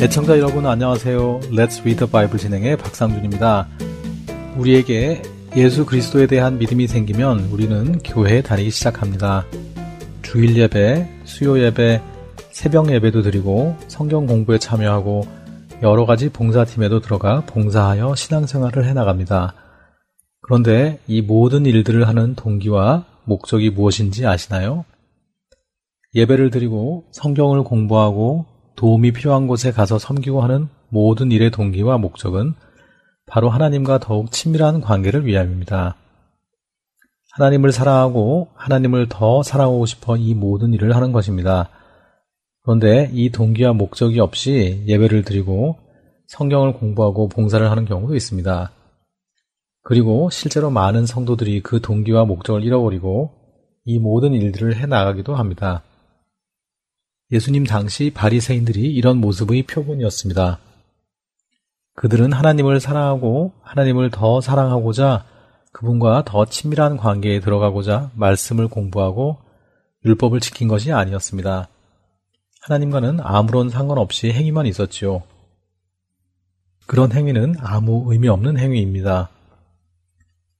애청자 여러분 안녕하세요. Let's Read the Bible 진행의 박상준입니다. 우리에게 예수 그리스도에 대한 믿음이 생기면 우리는 교회에 다니기 시작합니다. 주일 예배, 수요 예배, 새벽 예배도 드리고 성경 공부에 참여하고 여러 가지 봉사팀에도 들어가 봉사하여 신앙생활을 해나갑니다. 그런데 이 모든 일들을 하는 동기와 목적이 무엇인지 아시나요? 예배를 드리고 성경을 공부하고 도움이 필요한 곳에 가서 섬기고 하는 모든 일의 동기와 목적은 바로 하나님과 더욱 친밀한 관계를 위함입니다. 하나님을 사랑하고 하나님을 더 사랑하고 싶어 이 모든 일을 하는 것입니다. 그런데 이 동기와 목적이 없이 예배를 드리고 성경을 공부하고 봉사를 하는 경우도 있습니다. 그리고 실제로 많은 성도들이 그 동기와 목적을 잃어버리고 이 모든 일들을 해 나가기도 합니다. 예수님 당시 바리새인들이 이런 모습의 표본이었습니다. 그들은 하나님을 사랑하고 하나님을 더 사랑하고자 그분과 더 친밀한 관계에 들어가고자 말씀을 공부하고 율법을 지킨 것이 아니었습니다. 하나님과는 아무런 상관없이 행위만 있었지요. 그런 행위는 아무 의미 없는 행위입니다.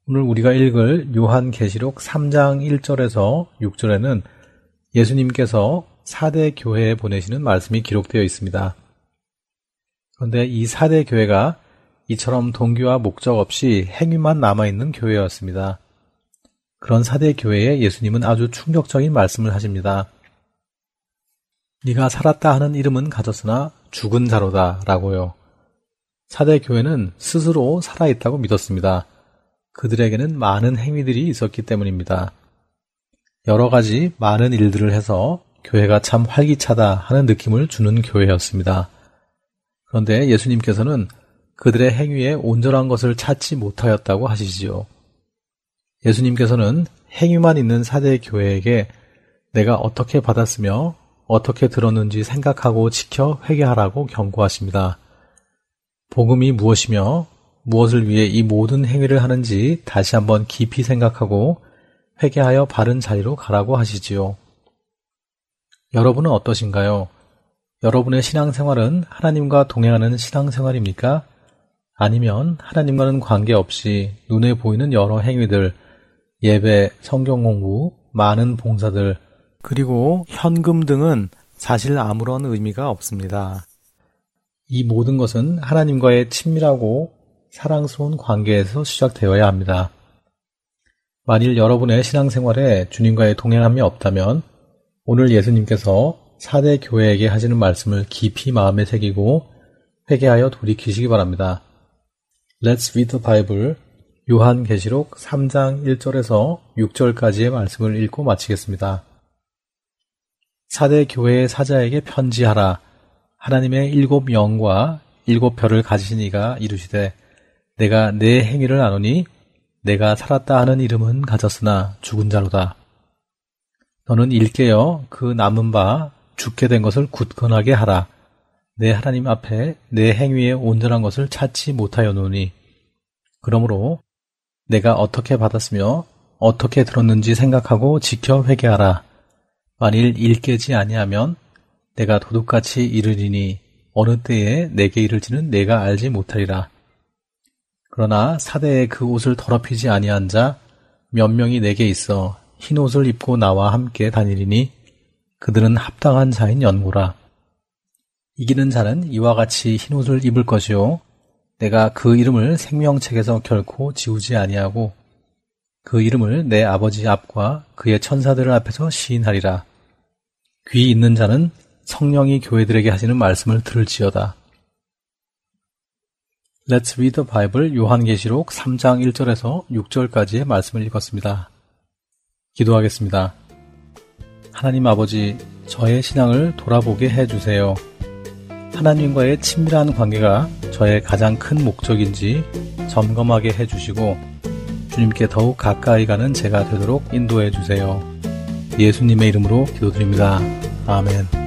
오늘 우리가 읽을 요한계시록 3장 1절에서 6절에는 예수님께서 4대 교회에 보내시는 말씀이 기록되어 있습니다. 그런데 이 4대 교회가 이처럼 동기와 목적 없이 행위만 남아있는 교회였습니다. 그런 4대 교회에 예수님은 아주 충격적인 말씀을 하십니다. 네가 살았다 하는 이름은 가졌으나 죽은 자로다 라고요. 4대 교회는 스스로 살아있다고 믿었습니다. 그들에게는 많은 행위들이 있었기 때문입니다. 여러 가지 많은 일들을 해서 교회가 참 활기차다 하는 느낌을 주는 교회였습니다. 그런데 예수님께서는 그들의 행위에 온전한 것을 찾지 못하였다고 하시지요. 예수님께서는 행위만 있는 사대 교회에게 내가 어떻게 받았으며 어떻게 들었는지 생각하고 지켜 회개하라고 경고하십니다. 복음이 무엇이며 무엇을 위해 이 모든 행위를 하는지 다시 한번 깊이 생각하고 회개하여 바른 자리로 가라고 하시지요. 여러분은 어떠신가요? 여러분의 신앙생활은 하나님과 동행하는 신앙생활입니까? 아니면 하나님과는 관계없이 눈에 보이는 여러 행위들, 예배, 성경 공부, 많은 봉사들, 그리고 현금 등은 사실 아무런 의미가 없습니다. 이 모든 것은 하나님과의 친밀하고 사랑스러운 관계에서 시작되어야 합니다. 만일 여러분의 신앙생활에 주님과의 동행함이 없다면 오늘 예수님께서 사대 교회에게 하시는 말씀을 깊이 마음에 새기고 회개하여 돌이키시기 바랍니다. Let's read the Bible. 요한계시록 3장 1절에서 6절까지의 말씀을 읽고 마치겠습니다. 사대 교회의 사자에게 편지하라. 하나님의 일곱 영과 일곱 별을 가지신 이가 이르시되 내가 내 행위를 아노니 내가 살았다 하는 이름은 가졌으나 죽은 자로다. 너는 일깨어 그 남은 바 죽게 된 것을 굳건하게 하라. 내 하나님 앞에 내 행위에 온전한 것을 찾지 못하여 노니. 그러므로 내가 어떻게 받았으며 어떻게 들었는지 생각하고 지켜 회개하라. 만일 일깨지 아니하면 내가 도둑같이 이르리니 어느 때에 내게 이를지는 내가 알지 못하리라. 그러나 사대에 그 옷을 더럽히지 아니한 자 몇 명이 내게 있어 흰 옷을 입고 나와 함께 다니리니 그들은 합당한 자인 연고라. 이기는 자는 이와 같이 흰옷을 입을 것이요. 내가 그 이름을 생명책에서 결코 지우지 아니하고 그 이름을 내 아버지 앞과 그의 천사들 앞에서 시인하리라. 귀 있는 자는 성령이 교회들에게 하시는 말씀을 들을지어다. Let's read the Bible 요한계시록 3장 1절에서 6절까지의 말씀을 읽었습니다. 기도하겠습니다. 하나님 아버지, 저의 신앙을 돌아보게 해주세요. 하나님과의 친밀한 관계가 저의 가장 큰 목적인지 점검하게 해주시고 주님께 더욱 가까이 가는 제가 되도록 인도해 주세요. 예수님의 이름으로 기도드립니다. 아멘.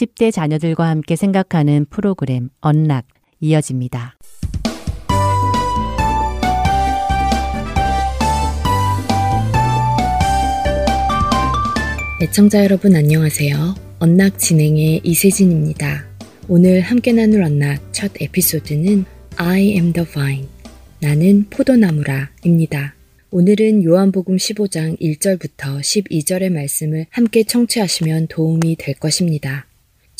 10대 자녀들과 함께 생각하는 프로그램 언락 이어집니다. 애청자 여러분 안녕하세요. 언락 진행의 이세진입니다. 오늘 함께 나눌 언락 첫 에피소드는 I am the vine. 나는 포도나무라 입니다. 오늘은 요한복음 15장 1절부터 12절의 말씀을 함께 청취하시면 도움이 될 것입니다.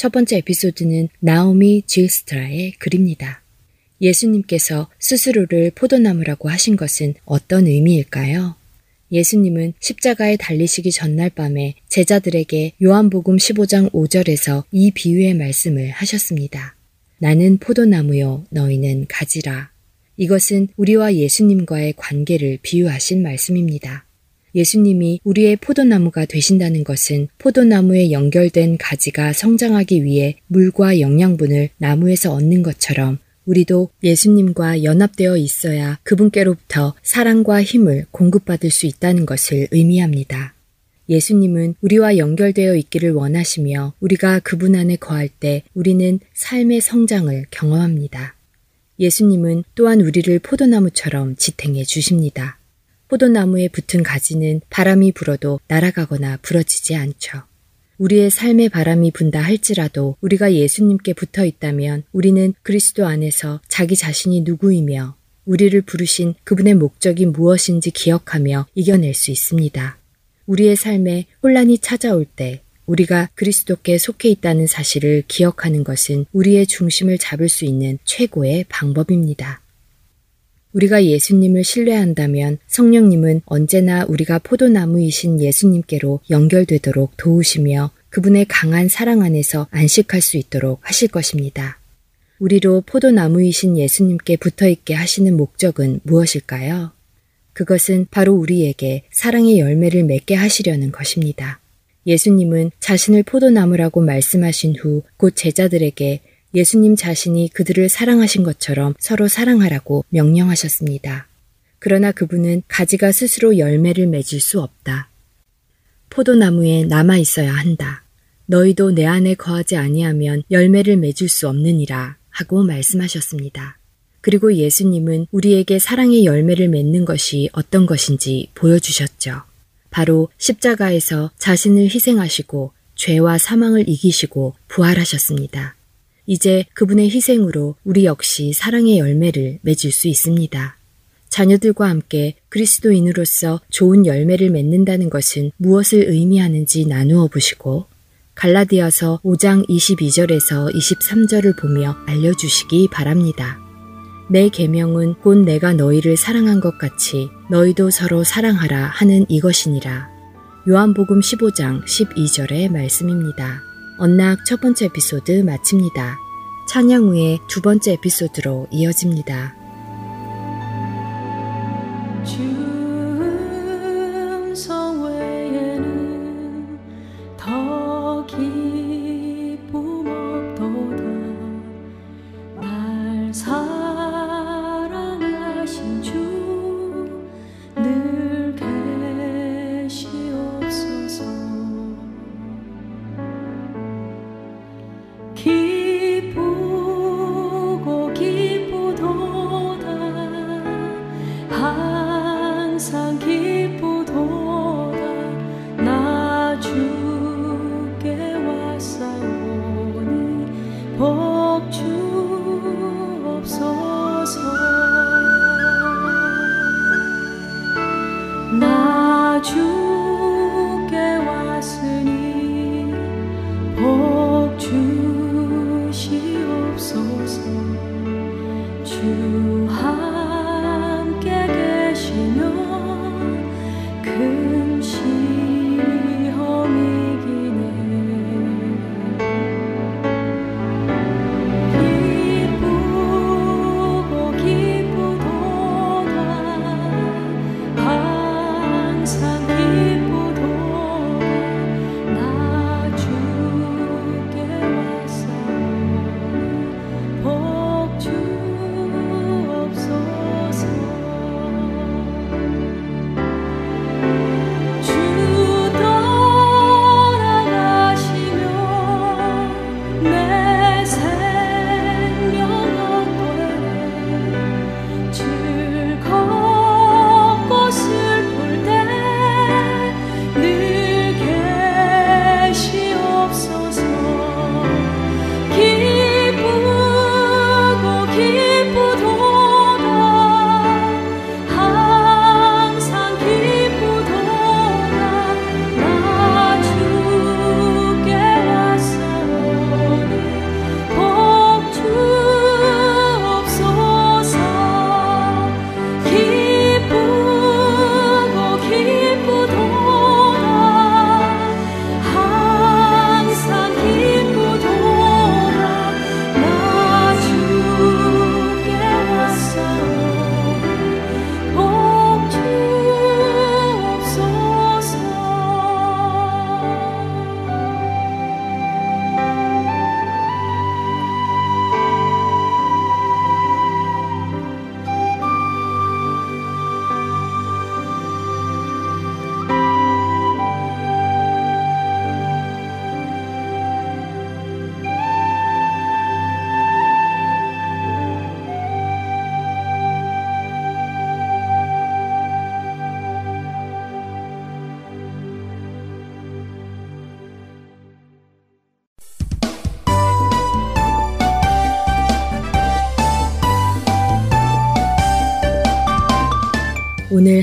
첫 번째 에피소드는 나오미 질스트라의 글입니다. 예수님께서 스스로를 포도나무라고 하신 것은 어떤 의미일까요? 예수님은 십자가에 달리시기 전날 밤에 제자들에게 요한복음 15장 5절에서 이 비유의 말씀을 하셨습니다. 나는 포도나무요, 너희는 가지라. 이것은 우리와 예수님과의 관계를 비유하신 말씀입니다. 예수님이 우리의 포도나무가 되신다는 것은 포도나무에 연결된 가지가 성장하기 위해 물과 영양분을 나무에서 얻는 것처럼 우리도 예수님과 연합되어 있어야 그분께로부터 사랑과 힘을 공급받을 수 있다는 것을 의미합니다. 예수님은 우리와 연결되어 있기를 원하시며 우리가 그분 안에 거할 때 우리는 삶의 성장을 경험합니다. 예수님은 또한 우리를 포도나무처럼 지탱해 주십니다. 포도나무에 붙은 가지는 바람이 불어도 날아가거나 부러지지 않죠. 우리의 삶에 바람이 분다 할지라도 우리가 예수님께 붙어 있다면 우리는 그리스도 안에서 자기 자신이 누구이며 우리를 부르신 그분의 목적이 무엇인지 기억하며 이겨낼 수 있습니다. 우리의 삶에 혼란이 찾아올 때 우리가 그리스도께 속해 있다는 사실을 기억하는 것은 우리의 중심을 잡을 수 있는 최고의 방법입니다. 우리가 예수님을 신뢰한다면 성령님은 언제나 우리가 포도나무이신 예수님께로 연결되도록 도우시며 그분의 강한 사랑 안에서 안식할 수 있도록 하실 것입니다. 우리로 포도나무이신 예수님께 붙어 있게 하시는 목적은 무엇일까요? 그것은 바로 우리에게 사랑의 열매를 맺게 하시려는 것입니다. 예수님은 자신을 포도나무라고 말씀하신 후 곧 제자들에게 예수님 자신이 그들을 사랑하신 것처럼 서로 사랑하라고 명령하셨습니다. 그러나 그분은 가지가 스스로 열매를 맺을 수 없다. 포도나무에 남아 있어야 한다. 너희도 내 안에 거하지 아니하면 열매를 맺을 수 없느니라 하고 말씀하셨습니다. 그리고 예수님은 우리에게 사랑의 열매를 맺는 것이 어떤 것인지 보여주셨죠. 바로 십자가에서 자신을 희생하시고 죄와 사망을 이기시고 부활하셨습니다. 이제 그분의 희생으로 우리 역시 사랑의 열매를 맺을 수 있습니다. 자녀들과 함께 그리스도인으로서 좋은 열매를 맺는다는 것은 무엇을 의미하는지 나누어 보시고 갈라디아서 5장 22절에서 23절을 보며 알려주시기 바랍니다. 내 계명은 곧 내가 너희를 사랑한 것 같이 너희도 서로 사랑하라 하는 이것이니라. 요한복음 15장 12절의 말씀입니다. 언락 첫 번째 에피소드 마칩니다. 찬양 후에 두 번째 에피소드로 이어집니다.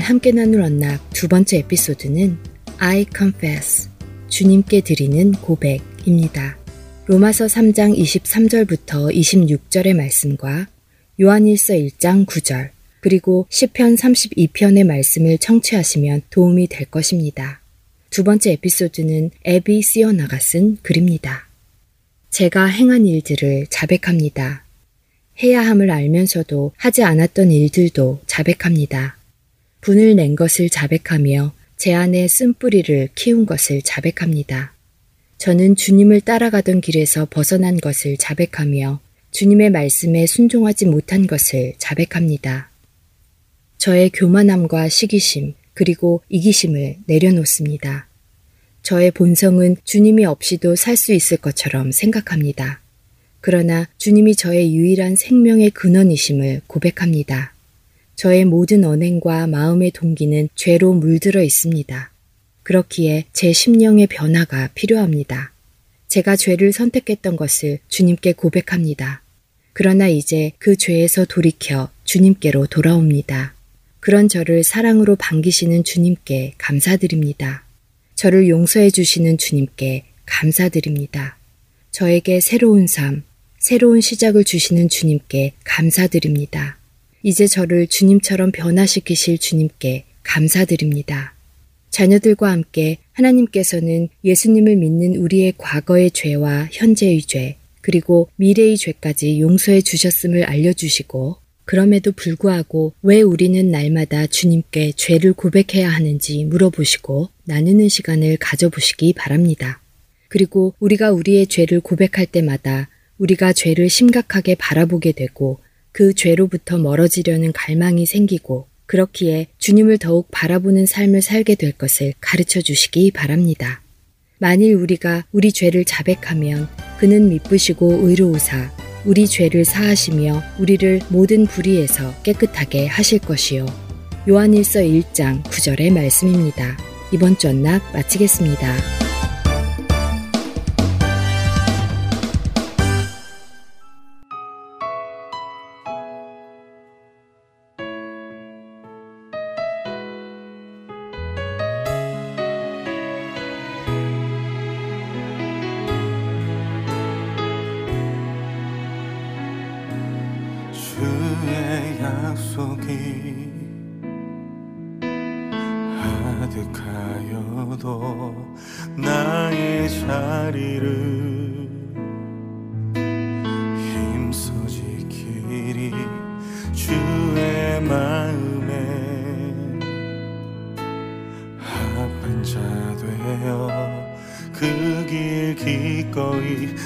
함께 나눌 언락 두 번째 에피소드는 I Confess, 주님께 드리는 고백입니다. 로마서 3장 23절부터 26절의 말씀과 요한일서 1장 9절, 그리고 시편 32편의 말씀을 청취하시면 도움이 될 것입니다. 두 번째 에피소드는 에비 시어나가 쓴 글입니다. 제가 행한 일들을 자백합니다. 해야 함을 알면서도 하지 않았던 일들도 자백합니다. 분을 낸 것을 자백하며 제 안에 쓴뿌리를 키운 것을 자백합니다. 저는 주님을 따라가던 길에서 벗어난 것을 자백하며 주님의 말씀에 순종하지 못한 것을 자백합니다. 저의 교만함과 시기심, 그리고 이기심을 내려놓습니다. 저의 본성은 주님이 없이도 살 수 있을 것처럼 생각합니다. 그러나 주님이 저의 유일한 생명의 근원이심을 고백합니다. 저의 모든 언행과 마음의 동기는 죄로 물들어 있습니다. 그렇기에 제 심령의 변화가 필요합니다. 제가 죄를 선택했던 것을 주님께 고백합니다. 그러나 이제 그 죄에서 돌이켜 주님께로 돌아옵니다. 그런 저를 사랑으로 반기시는 주님께 감사드립니다. 저를 용서해 주시는 주님께 감사드립니다. 저에게 새로운 삶, 새로운 시작을 주시는 주님께 감사드립니다. 이제 저를 주님처럼 변화시키실 주님께 감사드립니다. 자녀들과 함께 하나님께서는 예수님을 믿는 우리의 과거의 죄와 현재의 죄, 그리고 미래의 죄까지 용서해 주셨음을 알려주시고 그럼에도 불구하고 왜 우리는 날마다 주님께 죄를 고백해야 하는지 물어보시고 나누는 시간을 가져보시기 바랍니다. 그리고 우리가 우리의 죄를 고백할 때마다 우리가 죄를 심각하게 바라보게 되고 그 죄로부터 멀어지려는 갈망이 생기고 그렇기에 주님을 더욱 바라보는 삶을 살게 될 것을 가르쳐 주시기 바랍니다. 만일 우리가 우리 죄를 자백하면 그는 미쁘시고 의로우사 우리 죄를 사하시며 우리를 모든 불의에서 깨끗하게 하실 것이요. 요한일서 1장 9절의 말씀입니다. 이번 주 언락 마치겠습니다. 세워지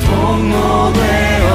통로 되어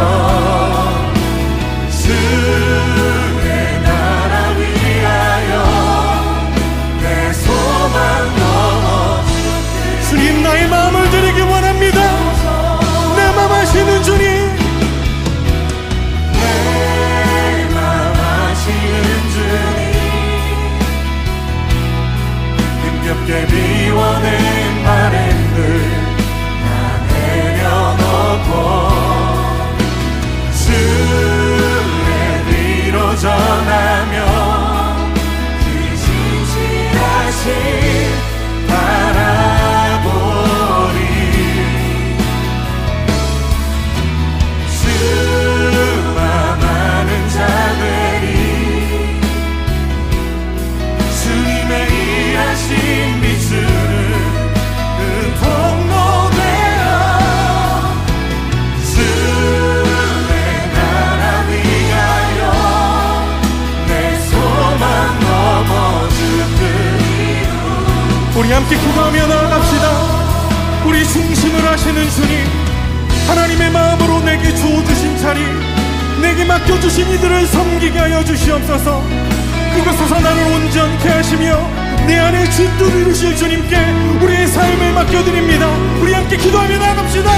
함께 기도하며 나아갑시다. 우리 중심을 하시는 주님 하나님의 마음으로 내게 주어주신 자리 내게 맡겨주신 이들을 섬기게 하여 주시옵소서. 그곳에서 나를 온전케 하시며 내 안에 진도를 이루실 주님께 우리의 삶을 맡겨드립니다. 우리 함께 기도하며 나아갑시다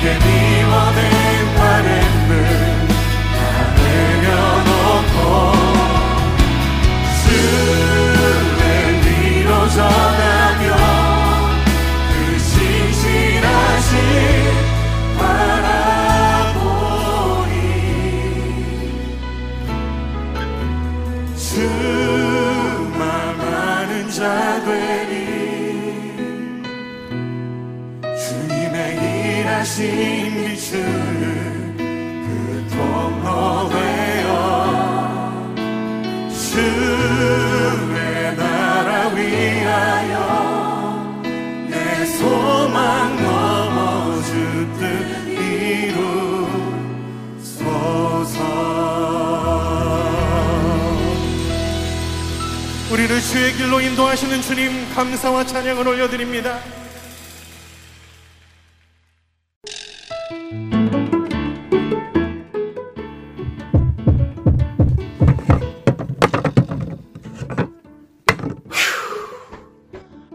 힘겹게 미 하신 비추는 그 통로 되어 주의 나라 위하여 내 소망 넘어 주뜻 이루소서 우리를 주의 길로 인도하시는 주님 감사와 찬양을 올려드립니다.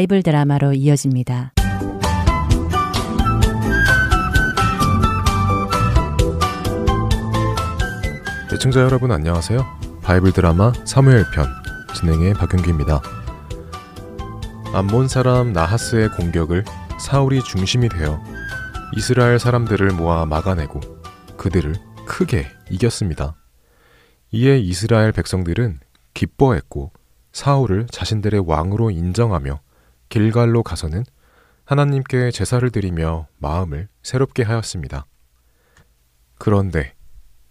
바이블 드라마로 이어집니다. 애청자 여러분 안녕하세요. 바이블 드라마 사무엘 편 진행의 박윤기입니다. 암몬 사람 나하스의 공격을 사울이 중심이 되어 이스라엘 사람들을 모아 막아내고 그들을 크게 이겼습니다. 이에 이스라엘 백성들은 기뻐했고 사울을 자신들의 왕으로 인정하며 길갈로 가서는 하나님께 제사를 드리며 마음을 새롭게 하였습니다. 그런데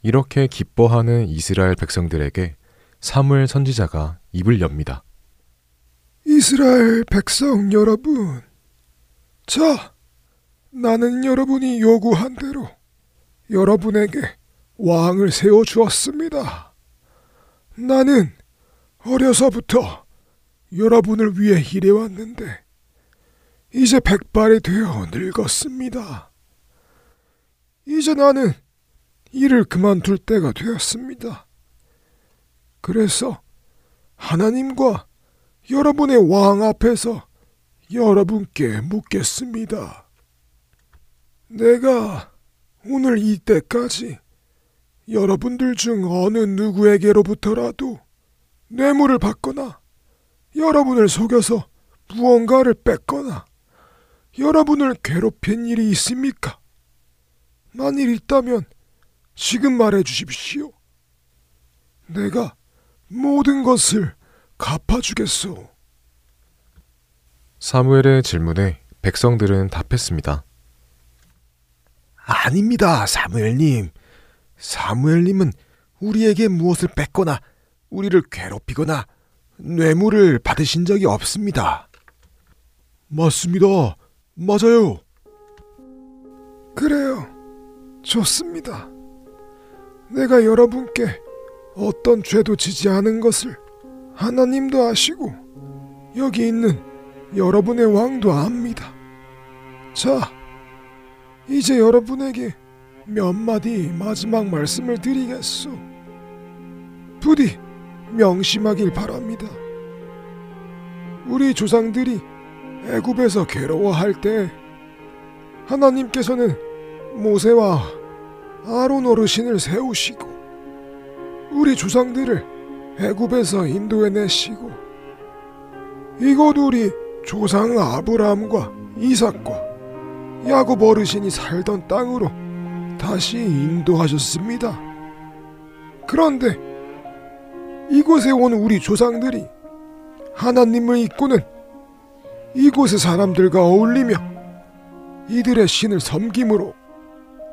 이렇게 기뻐하는 이스라엘 백성들에게 사무엘 선지자가 입을 엽니다. 이스라엘 백성 여러분, 자, 나는 여러분이 요구한 대로 여러분에게 왕을 세워 주었습니다. 나는 어려서부터 여러분을 위해 일해왔는데 이제 백발이 되어 늙었습니다. 이제 나는 일을 그만둘 때가 되었습니다. 그래서 하나님과 여러분의 왕 앞에서 여러분께 묻겠습니다. 내가 오늘 이때까지 여러분들 중 어느 누구에게로부터라도 뇌물을 받거나 여러분을 속여서 무언가를 뺏거나 여러분을 괴롭힌 일이 있습니까? 만일 있다면 지금 말해 주십시오. 내가 모든 것을 갚아주겠소. 사무엘의 질문에 백성들은 답했습니다. 아닙니다, 사무엘님. 사무엘님은 우리에게 무엇을 뺏거나 우리를 괴롭히거나 뇌물을 받으신 적이 없습니다. 맞습니다. 맞아요. 그래요. 좋습니다. 내가 여러분께 어떤 죄도 지지 않은 것을 하나님도 아시고 여기 있는 여러분의 왕도 압니다. 자, 이제 여러분에게 몇 마디 마지막 말씀을 드리겠소. 부디 명심하길 바랍니다. 우리 조상들이 애굽에서 괴로워할 때 하나님께서는 모세와 아론 어르신을 세우시고 우리 조상들을 애굽에서 인도해 내시고 이곳 우리 조상 아브라함과 이삭과 야곱 어르신이 살던 땅으로 다시 인도하셨습니다. 그런데 이곳에 온 우리 조상들이 하나님을 잊고는 이곳의 사람들과 어울리며 이들의 신을 섬김으로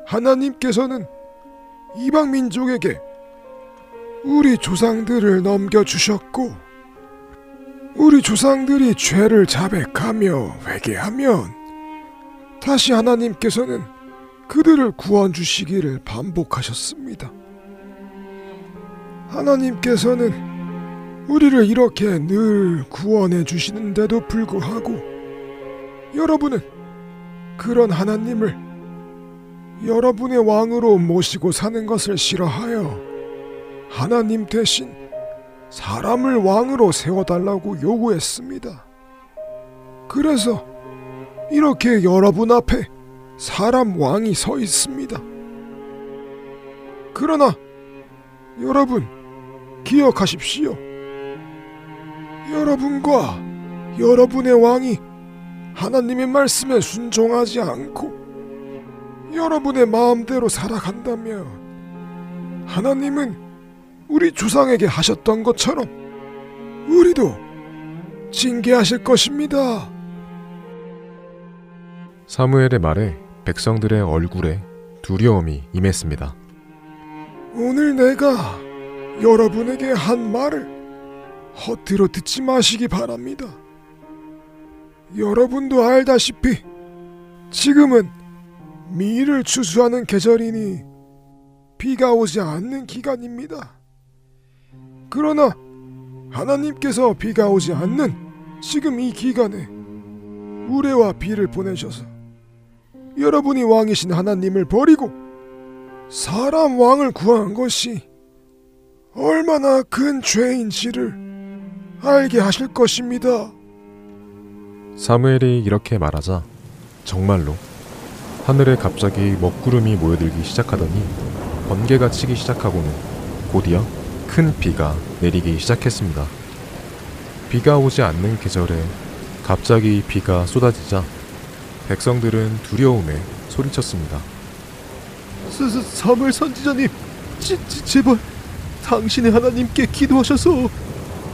하나님께서는 이방 민족에게 우리 조상들을 넘겨주셨고 우리 조상들이 죄를 자백하며 회개하면 다시 하나님께서는 그들을 구원 주시기를 반복하셨습니다. 하나님께서는 우리를 이렇게 늘 구원해 주시는데도 불구하고 여러분은 그런 하나님을 여러분의 왕으로 모시고 사는 것을 싫어하여 하나님 대신 사람을 왕으로 세워달라고 요구했습니다. 그래서 이렇게 여러분 앞에 사람 왕이 서 있습니다. 그러나 여러분 기억하십시오. 여러분과 여러분의 왕이 하나님의 말씀에 순종하지 않고 여러분의 마음대로 살아간다면 하나님은 우리 조상에게 하셨던 것처럼 우리 우리도 징계하실 것입니다. 사무엘의 말에 백성들의 얼굴에 두려움이 임했습니다. 오늘 내가 여러분에게 한 말을 허투루 듣지 마시기 바랍니다. 여러분도 알다시피 지금은 미를 추수하는 계절이니 비가 오지 않는 기간입니다. 그러나 하나님께서 비가 오지 않는 지금 이 기간에 우레와 비를 보내셔서 여러분이 왕이신 하나님을 버리고 사람 왕을 구한 것이 얼마나 큰 죄인지를 알게 하실 것입니다. 사무엘이 이렇게 말하자 정말로 하늘에 갑자기 먹구름이 모여들기 시작하더니 번개가 치기 시작하고는 곧이어 큰 비가 내리기 시작했습니다. 비가 오지 않는 계절에 갑자기 비가 쏟아지자 백성들은 두려움에 소리쳤습니다. 사, 사무엘 선지자님, 지, 지, 제발 당신의 하나님께 기도하셔서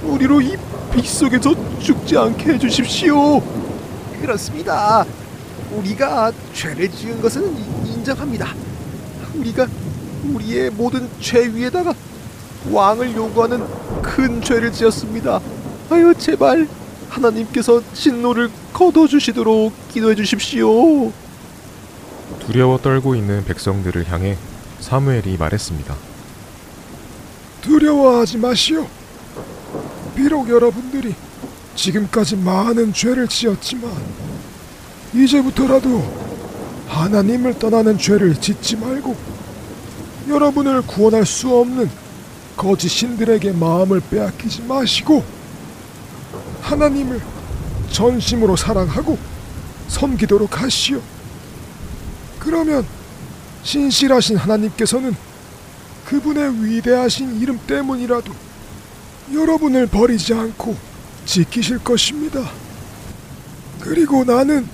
우리로 이 빗속에서 죽지 않게 해주십시오. 그렇습니다. 우리가 죄를 지은 것은 인정합니다. 우리가 우리의 모든 죄 위에다가 왕을 요구하는 큰 죄를 지었습니다. 아유 제발 하나님께서 진노를 거둬 주시도록 기도해 주십시오. 두려워 떨고 있는 백성들을 향해 사무엘이 말했습니다. 두려워하지 마시오. 비록 여러분들이 지금까지 많은 죄를 지었지만 이제부터라도 하나님을 떠나는 죄를 짓지 말고 여러분을 구원할 수 없는 거짓 신들에게 마음을 빼앗기지 마시고 하나님을 전심으로 사랑하고 섬기도록 하시오. 그러면 신실하신 하나님께서는 그분의 위대하신 이름 때문이라도 여러분을 버리지 않고 지키실 것입니다. 그리고 나는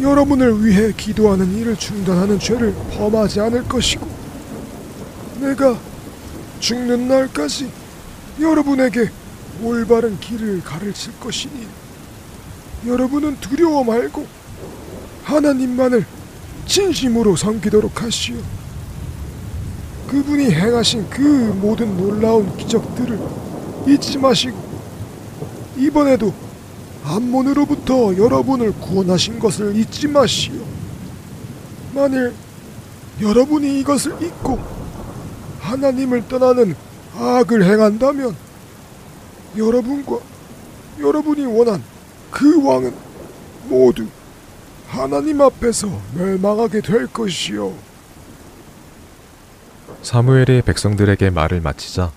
여러분을 위해 기도하는 일을 중단하는 죄를 범하지 않을 것이고 내가 죽는 날까지 여러분에게 올바른 길을 가르칠 것이니 여러분은 두려워 말고 하나님만을 진심으로 섬기도록 하시오. 그분이 행하신 그 모든 놀라운 기적들을 잊지 마시고 이번에도 암몬으로부터 여러분을 구원하신 것을 잊지 마시오. 만일 여러분이 이것을 잊고 하나님을 떠나는 악을 행한다면 여러분과 여러분이 원한 그 왕은 모두 하나님 앞에서 멸망하게 될 것이요. 사무엘이 백성들에게 말을 마치자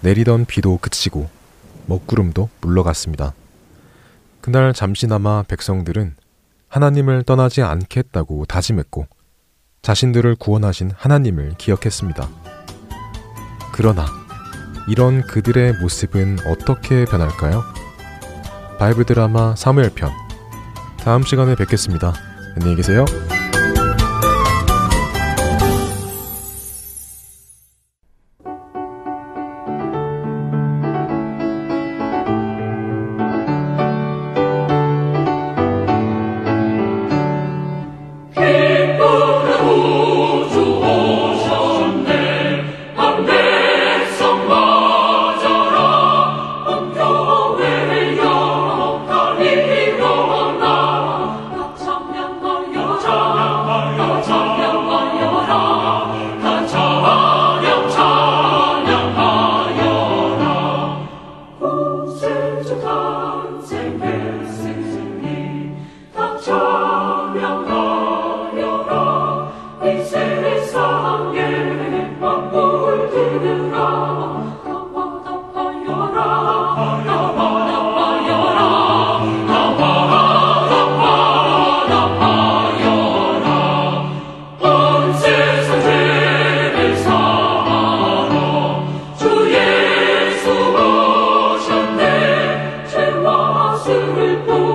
내리던 비도 그치고 먹구름도 물러갔습니다. 그날 잠시나마 백성들은 하나님을 떠나지 않겠다고 다짐했고 자신들을 구원하신 하나님을 기억했습니다. 그러나 이런 그들의 모습은 어떻게 변할까요? 바이블 드라마 사무엘 편 다음 시간에 뵙겠습니다. 안녕히 계세요. will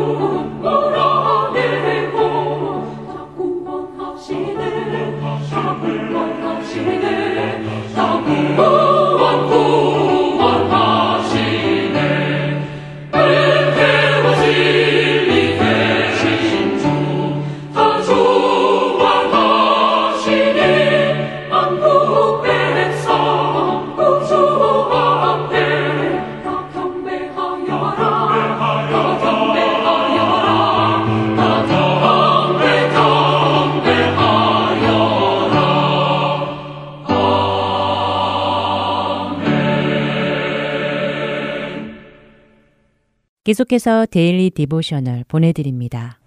계속해서 Daily Devotional 보내드립니다.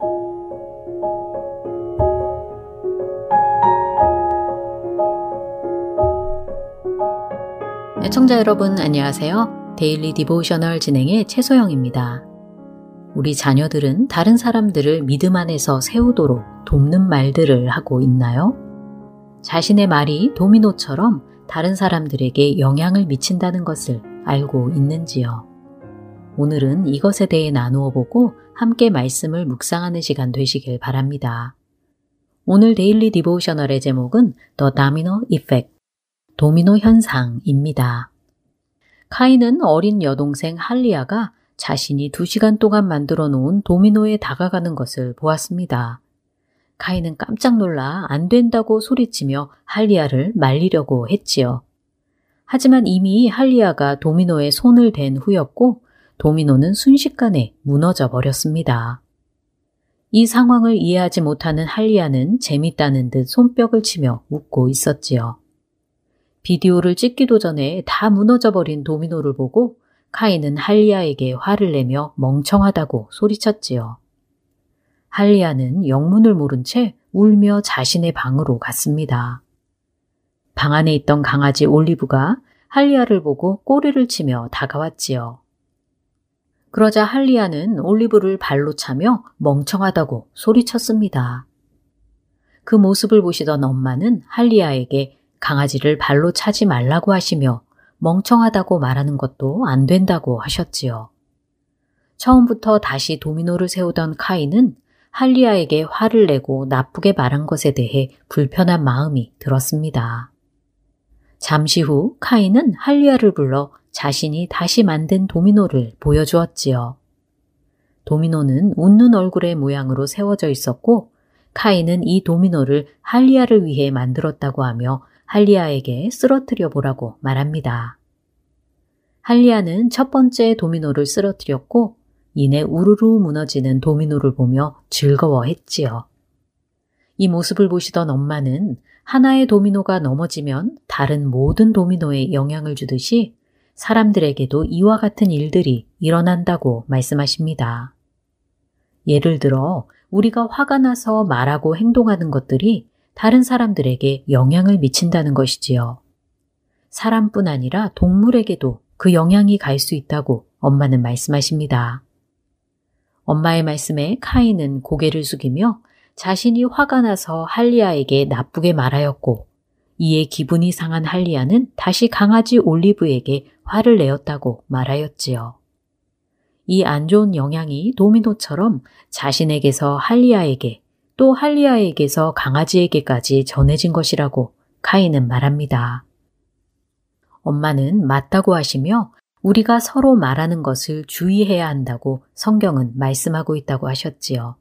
애청자 여러분 안녕하세요. Daily Devotional 진행의 최소영입니다. 우리 자녀들은 다른 사람들을 믿음 안에서 세우도록 돕는 말들을 하고 있나요? 자신의 말이 도미노처럼 다른 사람들에게 영향을 미친다는 것을 알고 있는지요? 오늘은 이것에 대해 나누어 보고 함께 말씀을 묵상하는 시간 되시길 바랍니다. 오늘 Daily Devotional의 제목은 The Domino Effect, 도미노 현상입니다. 카인은 어린 여동생 할리아가 자신이 두 시간 동안 만들어 놓은 도미노에 다가가는 것을 보았습니다. 카인은 깜짝 놀라 안 된다고 소리치며 할리아를 말리려고 했지요. 하지만 이미 할리아가 도미노에 손을 댄 후였고 도미노는 순식간에 무너져 버렸습니다. 이 상황을 이해하지 못하는 할리아는 재밌다는 듯 손뼉을 치며 웃고 있었지요. 비디오를 찍기도 전에 다 무너져 버린 도미노를 보고 카이는 할리아에게 화를 내며 멍청하다고 소리쳤지요. 할리아는 영문을 모른 채 울며 자신의 방으로 갔습니다. 방 안에 있던 강아지 올리브가 할리아를 보고 꼬리를 치며 다가왔지요. 그러자 할리아는 올리브를 발로 차며 멍청하다고 소리쳤습니다. 그 모습을 보시던 엄마는 할리아에게 강아지를 발로 차지 말라고 하시며 멍청하다고 말하는 것도 안 된다고 하셨지요. 처음부터 다시 도미노를 세우던 카이는 할리아에게 화를 내고 나쁘게 말한 것에 대해 불편한 마음이 들었습니다. 잠시 후 카이는 할리아를 불러 자신이 다시 만든 도미노를 보여주었지요. 도미노는 웃는 얼굴의 모양으로 세워져 있었고 카이는 이 도미노를 할리아를 위해 만들었다고 하며 할리아에게 쓰러뜨려 보라고 말합니다. 할리아는 첫 번째 도미노를 쓰러뜨렸고 이내 우르르 무너지는 도미노를 보며 즐거워했지요. 이 모습을 보시던 엄마는 하나의 도미노가 넘어지면 다른 모든 도미노에 영향을 주듯이 사람들에게도 이와 같은 일들이 일어난다고 말씀하십니다. 예를 들어 우리가 화가 나서 말하고 행동하는 것들이 다른 사람들에게 영향을 미친다는 것이지요. 사람뿐 아니라 동물에게도 그 영향이 갈 수 있다고 엄마는 말씀하십니다. 엄마의 말씀에 카인은 고개를 숙이며 자신이 화가 나서 할리아에게 나쁘게 말하였고 이에 기분이 상한 할리아는 다시 강아지 올리브에게 화를 내었다고 말하였지요. 이 안 좋은 영향이 도미노처럼 자신에게서 할리아에게 또 할리아에게서 강아지에게까지 전해진 것이라고 카인은 말합니다. 엄마는 맞다고 하시며 우리가 서로 말하는 것을 주의해야 한다고 성경은 말씀하고 있다고 하셨지요.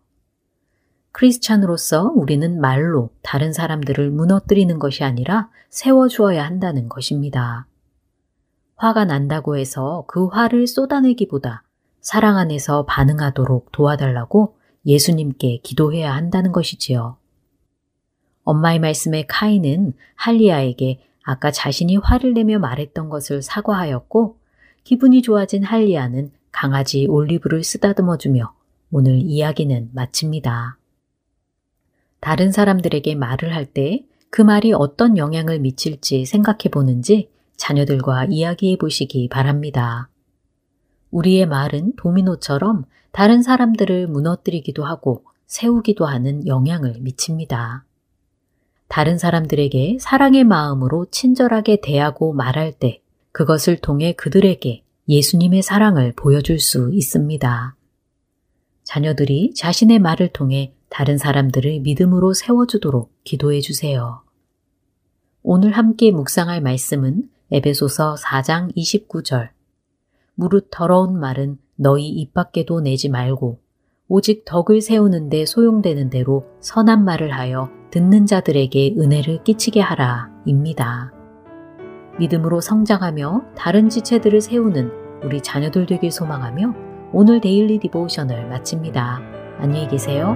크리스찬으로서 우리는 말로 다른 사람들을 무너뜨리는 것이 아니라 세워주어야 한다는 것입니다. 화가 난다고 해서 그 화를 쏟아내기보다 사랑 안에서 반응하도록 도와달라고 예수님께 기도해야 한다는 것이지요. 엄마의 말씀에 카인은 할리아에게 아까 자신이 화를 내며 말했던 것을 사과하였고 기분이 좋아진 할리아는 강아지 올리브를 쓰다듬어 주며 오늘 이야기는 마칩니다. 다른 사람들에게 말을 할 때 그 말이 어떤 영향을 미칠지 생각해 보는지 자녀들과 이야기해 보시기 바랍니다. 우리의 말은 도미노처럼 다른 사람들을 무너뜨리기도 하고 세우기도 하는 영향을 미칩니다. 다른 사람들에게 사랑의 마음으로 친절하게 대하고 말할 때 그것을 통해 그들에게 예수님의 사랑을 보여줄 수 있습니다. 자녀들이 자신의 말을 통해 다른 사람들을 믿음으로 세워주도록 기도해 주세요. 오늘 함께 묵상할 말씀은 에베소서 4장 29절. 무릇 더러운 말은 너희 입 밖에도 내지 말고 오직 덕을 세우는데 소용되는 대로 선한 말을 하여 듣는 자들에게 은혜를 끼치게 하라 입니다. 믿음으로 성장하며 다른 지체들을 세우는 우리 자녀들 되길 소망하며 오늘 Daily Devotional 마칩니다. 안녕히 계세요.